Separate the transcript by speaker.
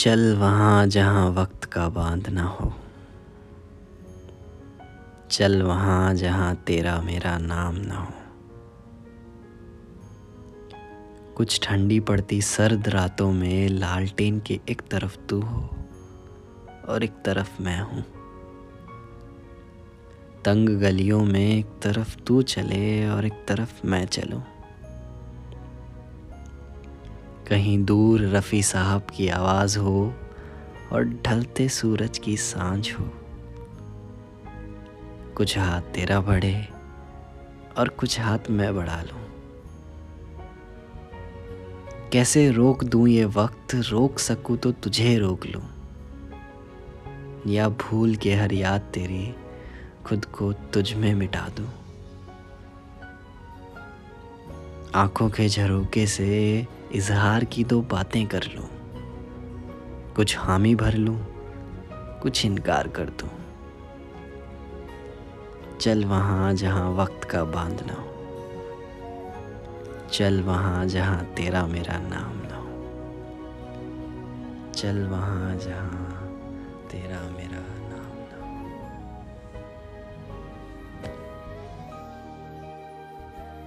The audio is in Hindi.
Speaker 1: चल वहाँ जहाँ वक्त का बाँध ना हो। चल वहाँ जहाँ तेरा मेरा नाम ना हो। कुछ ठंडी पड़ती सर्द रातों में लालटेन के एक तरफ़ तू हो और एक तरफ़ मैं हूँ। तंग गलियों में एक तरफ़ तू चले और एक तरफ़ मैं चलूँ। कहीं दूर रफ़ी साहब की आवाज़ हो और ढलते सूरज की साँझ हो। कुछ हाथ तेरा बढ़े और कुछ हाथ मैं बढ़ा लूँ। कैसे रोक दूँ ये वक्त? रोक सकूँ तो तुझे रोक लूँ। या भूल के हर याद तेरी खुद को तुझ में मिटा दूँ। आँखों के झरोके से इजहार की दो बातें कर लूँ। कुछ हामी भर लूँ, कुछ इनकार कर दूँ। चल वहाँ जहाँ वक्त का बाँध ना हो। चल वहाँ जहाँ तेरा मेरा नाम ना हो। चल वहाँ जहाँ तेरा मेरा